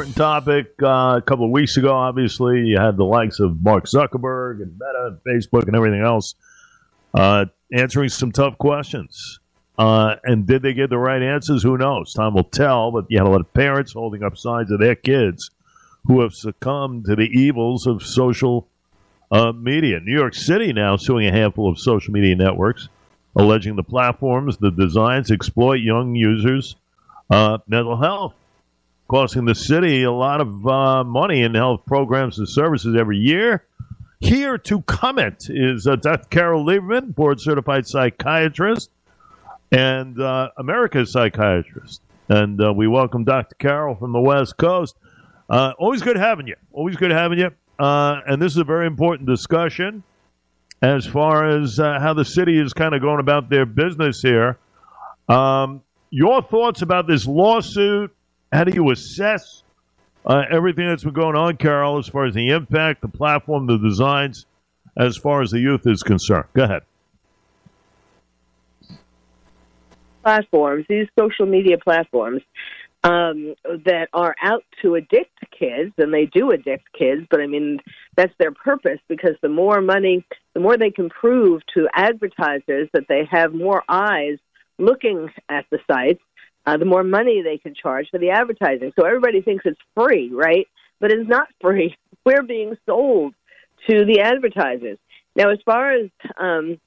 important topic. Uh, a couple of weeks ago, obviously, you had the likes of Mark Zuckerberg and Meta and Facebook and everything else uh, answering some tough questions. Uh, and did they get the right answers? Who knows? Time will tell. But you had a lot of parents holding up signs of their kids who have succumbed to the evils of social uh, media. New York City now suing a handful of social media networks, alleging the platforms, the designs exploit young users' uh, mental health, costing the city a lot of uh, money in health programs and services every year. Here to comment is uh, Dr. Carol Lieberman, board certified psychiatrist and uh, America's psychiatrist. And uh, we welcome Dr. Carol from the West Coast. Uh, always good having you. Always good having you. Uh, and this is a very important discussion as far as how the city is kind of going about their business here. Um, your thoughts about this lawsuit? How do you assess uh, everything that's been going on, Carol, as far as the impact, the platform, the designs, as far as the youth is concerned? Go ahead. Platforms, these social media platforms, um, that are out to addict kids, and they do addict kids, but I mean, that's their purpose because the more money, the more they can prove to advertisers that they have more eyes looking at the sites, uh, the more money they can charge for the advertising. So everybody thinks it's free, right? But it's not free. We're being sold to the advertisers. Now, as far as um,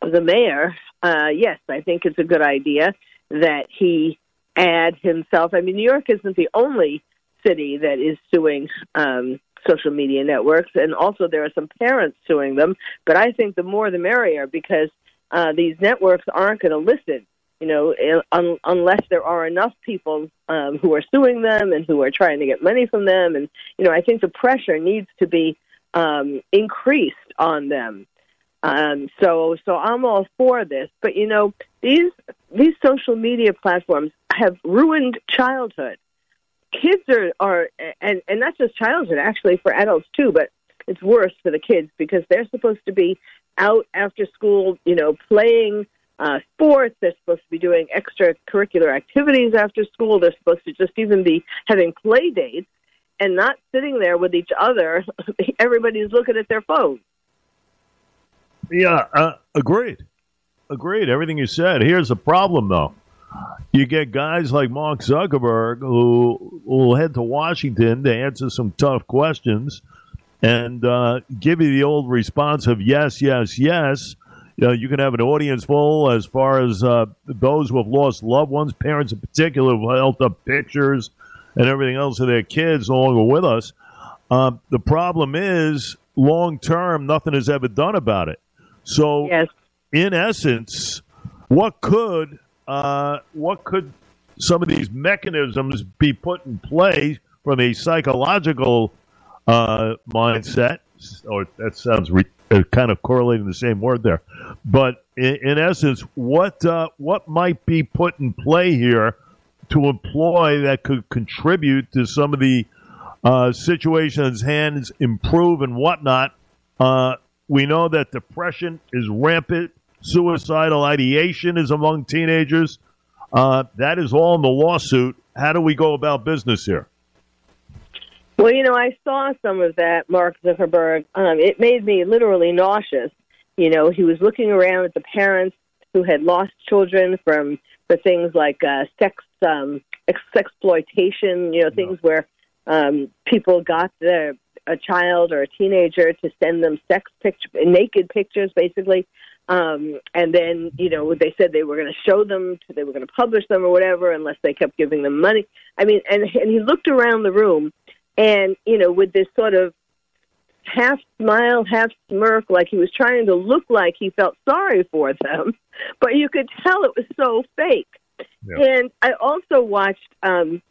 the mayor, uh, yes, I think it's a good idea that he add himself. I mean, New York isn't the only city that is suing um, social media networks, and also there are some parents suing them. But I think the more the merrier because uh, these networks aren't going to listen. You know, un- unless there are enough people um, who are suing them and who are trying to get money from them, and you know, I think the pressure needs to be um, increased on them. Um, so, so I'm all for this. But you know, these these social media platforms have ruined childhood. Kids are are and and not just childhood, actually for adults too. But it's worse for the kids because they're supposed to be out after school, you know, playing uh, sports. They're supposed to be doing extracurricular activities after school. They're supposed to just even be having play dates and not sitting there with each other. Everybody's looking at their phone. Yeah, uh, agreed. Agreed. Everything you said. Here's the problem, though. You get guys like Mark Zuckerberg who will head to Washington to answer some tough questions and uh, give you the old response of yes, yes, yes. You know, you can have an audience full as far as uh, those who have lost loved ones, parents in particular, who held up pictures and everything else of their kids no longer with us. Uh, the problem is, long term, nothing is ever done about it. So, yes. in essence, what could uh, what could some of these mechanisms be put in place from a psychological uh, mindset? Or that sounds re- uh, kind of correlating the same word there, but in, in essence, what uh, what might be put in play here to employ that could contribute to some of the uh, situations hands improve and whatnot uh, we know that depression is rampant. Suicidal ideation is among teenagers. Uh, that is all in the lawsuit. How do we go about business here? Well, you know, I saw some of that, Mark Zuckerberg. Um, it made me literally nauseous. You know, he was looking around at the parents who had lost children from for things like uh, sex um, exploitation. You know, things no. where um, people got their a child or a teenager to send them sex pictures, naked pictures, basically. Um, and then, you know, they said they were going to show them, to, they were going to publish them or whatever, unless they kept giving them money. I mean, and and he looked around the room, and you know, with this sort of half smile, half smirk, like he was trying to look like he felt sorry for them, but you could tell it was so fake. Yeah. And I also watched um,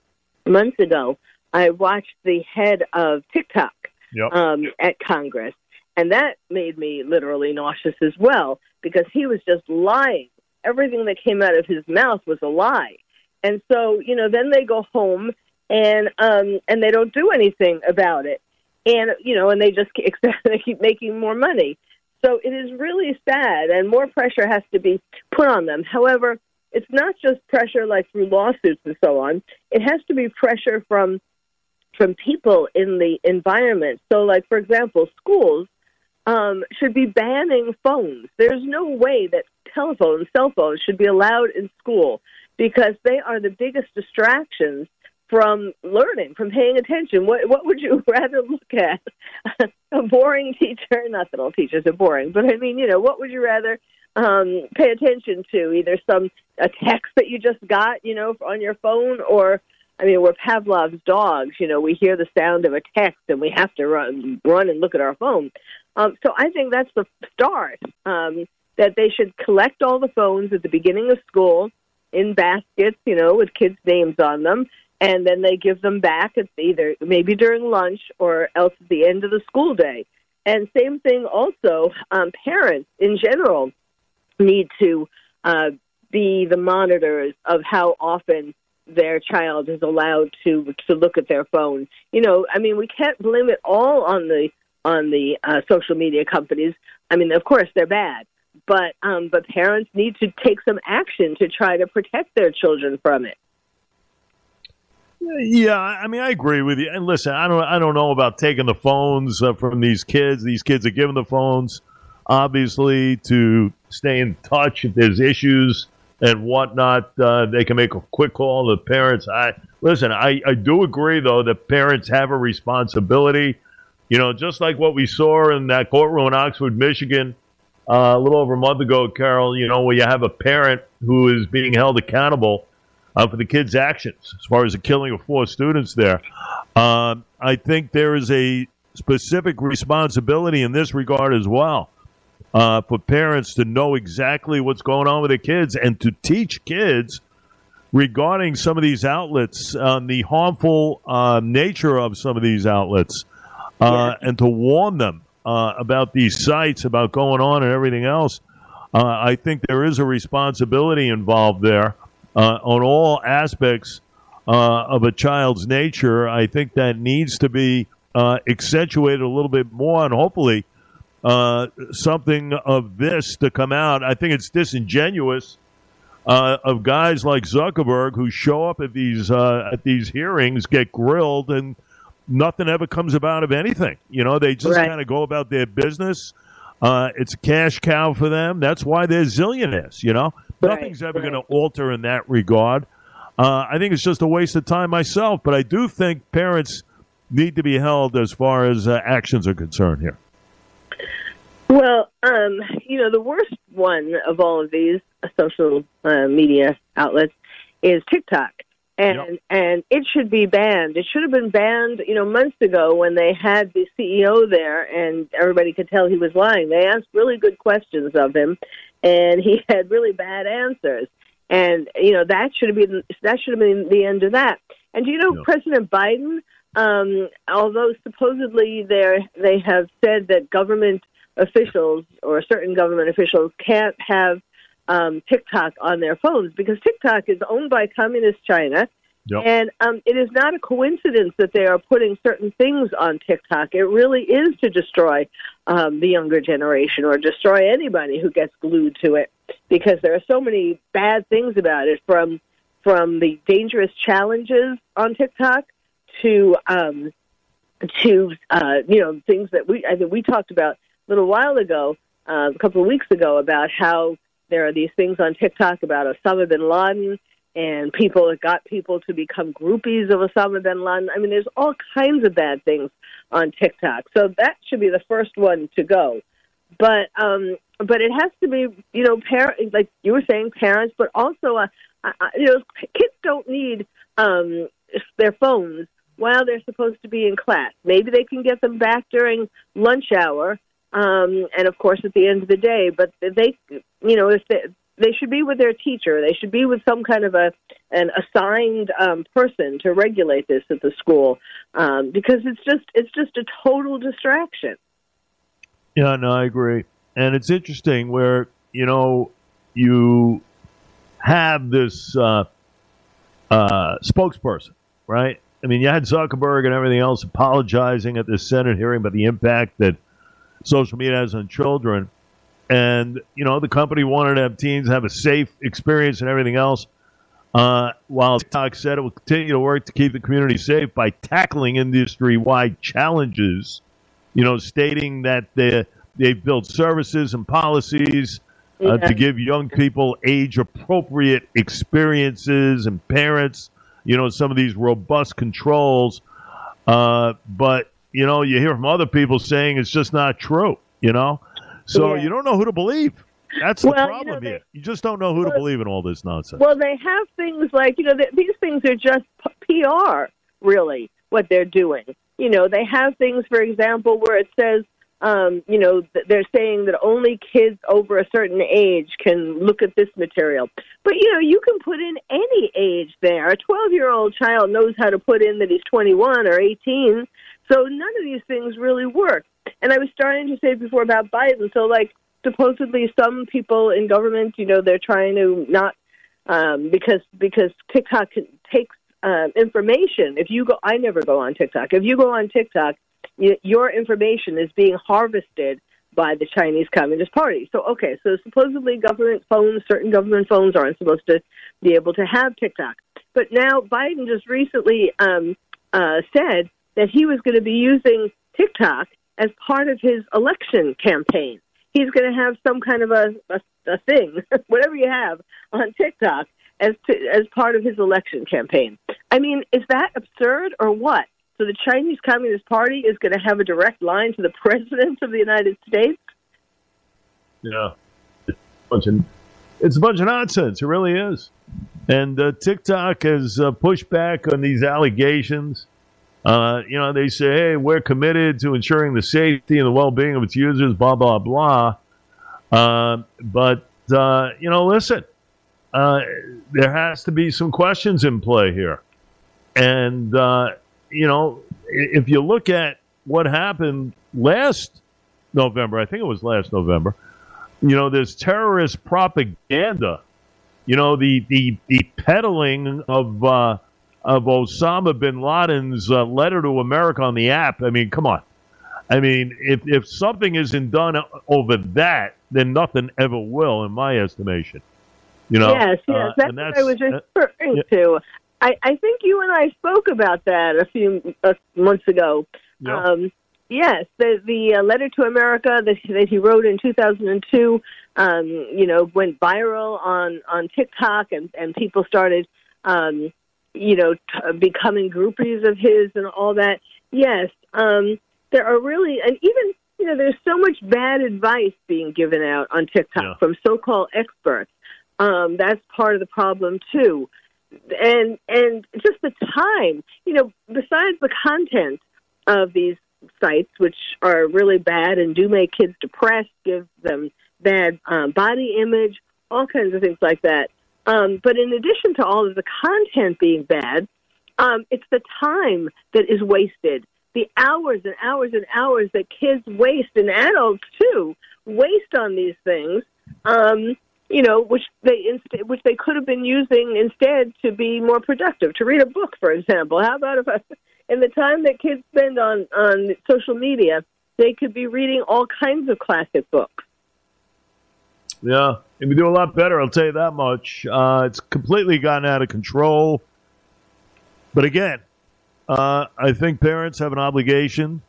months ago I watched the head of TikTok yep. um, at Congress, and that made me literally nauseous as well because he was just lying. Everything that came out of his mouth was a lie, and so you know, then they go home and um, and they don't do anything about it, and you know, and they just they keep making more money. So it is really sad, and more pressure has to be put on them. However, it's not just pressure like through lawsuits and so on. It has to be pressure from from people in the environment. So, like for example, schools um, should be banning phones. There's no way that telephones, cell phones, should be allowed in school because they are the biggest distractions from learning, from paying attention. What what would you rather look at? a boring teacher? Not that all teachers are boring, but I mean, you know, what would you rather um, pay attention to? Either some a text that you just got, you know, on your phone, or I mean, we're Pavlov's dogs. You know, we hear the sound of a text and we have to run run and look at our phone. Um, so I think that's the start. Um, that they should collect all the phones at the beginning of school in baskets, you know, with kids' names on them, and then they give them back at either maybe during lunch or else at the end of the school day. And same thing also, um, parents in general need to uh, be the monitors of how often their child is allowed to to look at their phone. You know, I mean, we can't blame it all on the on the uh, social media companies. I mean, of course they're bad, but um, but parents need to take some action to try to protect their children from it. Yeah, I mean, I agree with you. And listen, I don't, I don't know about taking the phones uh, from these kids. These kids are given the phones, obviously, to stay in touch if there's issues and whatnot. Uh, they can make a quick call to parents. I listen. I, I do agree though that parents have a responsibility. You know, just like what we saw in that courtroom in Oxford, Michigan, uh, a little over a month ago, Carol. You know, where you have a parent who is being held accountable uh, for the kids' actions as far as the killing of four students there. Um, I think there is a specific responsibility in this regard as well uh, for parents to know exactly what's going on with their kids and to teach kids regarding some of these outlets, uh, the harmful uh, nature of some of these outlets, uh, yeah. and to warn them uh, about these sites, about going on and everything else. Uh, I think there is a responsibility involved there on all aspects of a child's nature. I think that needs to be accentuated a little bit more, and hopefully uh, something of this to come out. I think it's disingenuous uh, of guys like Zuckerberg who show up at these uh, at these hearings, get grilled, and nothing ever comes about of anything. You know, they just right. kind of go about their business. Uh, it's a cash cow for them. That's why they're zillionaires. You know, right. nothing's ever right. going to alter in that regard. Uh, I think it's just a waste of time myself, but I do think parents need to be held as far as uh, actions are concerned here. Well, um, you know, the worst one of all of these social uh, media outlets is TikTok. And yep. and it should be banned. It should have been banned, you know, months ago when they had the CEO there, and everybody could tell he was lying. They asked really good questions of him, and he had really bad answers. And you know that should have been that should have been the end of that. And you know. President Biden, um, although supposedly they they have said that government officials or certain government officials can't have um, TikTok on their phones because TikTok is owned by communist China. Yep. And um, it is not a coincidence that they are putting certain things on TikTok. It really is to destroy um, the younger generation or destroy anybody who gets glued to it because there are so many bad things about it from from the dangerous challenges on TikTok to um, to uh, you know things that we I think we talked about a little while ago, uh, a couple of weeks ago, about how there are these things on TikTok about Osama bin Laden and people that got people to become groupies of Osama bin Laden. I mean, there's all kinds of bad things on TikTok. So that should be the first one to go. But um, but it has to be, you know, parent like you were saying, parents, but also, uh, uh, you know, kids don't need um, their phones while they're supposed to be in class. Maybe they can get them back during lunch hour um, and of course at the end of the day. But they, you know, if they, they should be with their teacher, they should be with some kind of a an assigned um, person to regulate this at the school um, because it's just it's just a total distraction. Yeah, no, I agree, and it's interesting where you know you have this uh, uh, spokesperson, right? I mean, you had Zuckerberg and everything else apologizing at this Senate hearing about the impact that social media has on children. And, you know, the company wanted to have teens have a safe experience and everything else. Uh, while TikTok said it will continue to work to keep the community safe by tackling industry-wide challenges, you know, stating that they they've built services and policies uh, Yeah. to give young people age-appropriate experiences and parents, you know, some of these robust controls. Uh, but you know, you hear from other people saying it's just not true. You know, so Yeah. you don't know who to believe. That's the Well, you problem know, they- here. You just don't know who to believe in all this nonsense. Well, they have things like you know th- these things are just p- PR, really, what they're doing. You know, they have things, for example, where it says, um, you know, th- they're saying that only kids over a certain age can look at this material. But you know, you can put in any age there. A twelve-year-old child knows how to put in that he's twenty-one or eighteen. So none of these things really work. And I was starting to say before about Biden. So like supposedly some people in government, you know, they're trying to not um, because because TikTok takes uh, information. If you go, I never go on TikTok. If you go on TikTok, your information is being harvested by the Chinese Communist Party. So okay, so supposedly government phones, certain government phones aren't supposed to be able to have TikTok. But now Biden just recently um, uh, said that he was going to be using TikTok as part of his election campaign. He's going to have some kind of a, a, a thing, whatever you have on TikTok, as to, as part of his election campaign. I mean, is that absurd or what? So the Chinese Communist Party is going to have a direct line to the president of the United States? Yeah, it's a bunch of, it's a bunch of nonsense. It really is. And uh, TikTok has uh, pushed back on these allegations. Uh, you know, they say, "Hey, we're committed to ensuring the safety and the well-being of its users." Blah blah blah. Uh, but uh, you know, listen, uh, there has to be some questions in play here. And uh, you know, if you look at what happened last November, I think it was last November you know, there's terrorist propaganda. You know, the the, the peddling of uh, of Osama bin Laden's uh, letter to America on the app. I mean, come on. I mean, if if something isn't done over that, then nothing ever will, in my estimation. You know. yes, yes, uh, that's and what I was uh, referring yeah. to. I, I think you and I spoke about that a few uh, months ago. yeah. Um, yes, the the uh, letter to America that that he wrote in 2002, um, you know, went viral on on TikTok, and and people started, um, you know, t- becoming groupies of his and all that. Yes, um, there are really, and even you know, there's so much bad advice being given out on TikTok Yeah. from so-called experts. Um, that's part of the problem too and and just the time you know besides the content of these sites which are really bad and do make kids depressed give them bad um, body image all kinds of things like that um, but in addition to all of the content being bad um, it's the time that is wasted the hours and hours and hours that kids waste and adults too waste on these things um, you know, which they inst- which they could have been using instead to be more productive, to read a book, for example. How about if, I, in the time that kids spend on on social media, they could be reading all kinds of classic books. Yeah, we do a lot better. I'll tell you that much. Uh, it's completely gotten out of control. But again, uh, I think parents have an obligation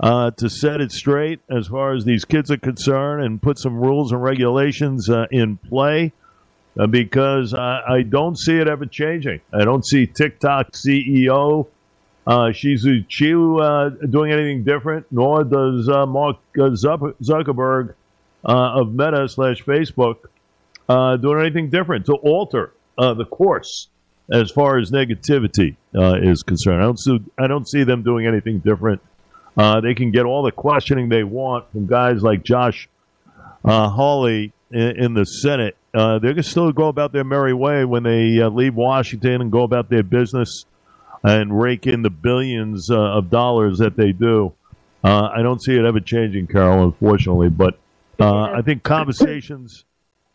uh, to set it straight as far as these kids are concerned and put some rules and regulations uh, in play uh, because I, don't see it ever changing. I don't see TikTok CEO uh, Shou Zi Chew uh, doing anything different, nor does Mark Zuckerberg uh, of Meta slash Facebook uh, doing anything different to alter uh, the course as far as negativity uh, is concerned. I don't see I don't see them doing anything different. Uh, they can get all the questioning they want from guys like Josh uh, Hawley in, in the Senate. Uh, they can still go about their merry way when they leave Washington and go about their business and rake in the billions of dollars that they do. I don't see it ever changing, Carol, unfortunately. But uh, I think conversations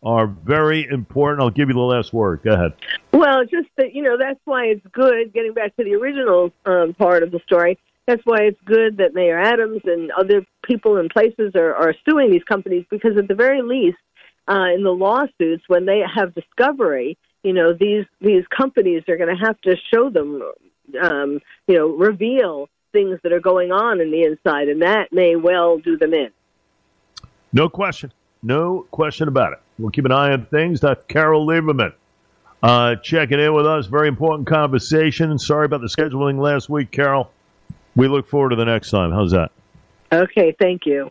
are very important. I'll give you the last word. Go ahead. Well, just that you know that's why it's good. Getting back to the original um, part of the story, that's why it's good that Mayor Adams and other people and places are, are suing these companies because at the very least, uh, in the lawsuits, when they have discovery, you know these these companies are going to have to show them, um, you know, reveal things that are going on in the inside, and that may well do them in. No question. No question about it. We'll keep an eye on things. Dr. Carol Lieberman uh, checking in with us. Very important conversation. Sorry about the scheduling last week, Carol. We look forward to the next time. How's that? Okay, thank you.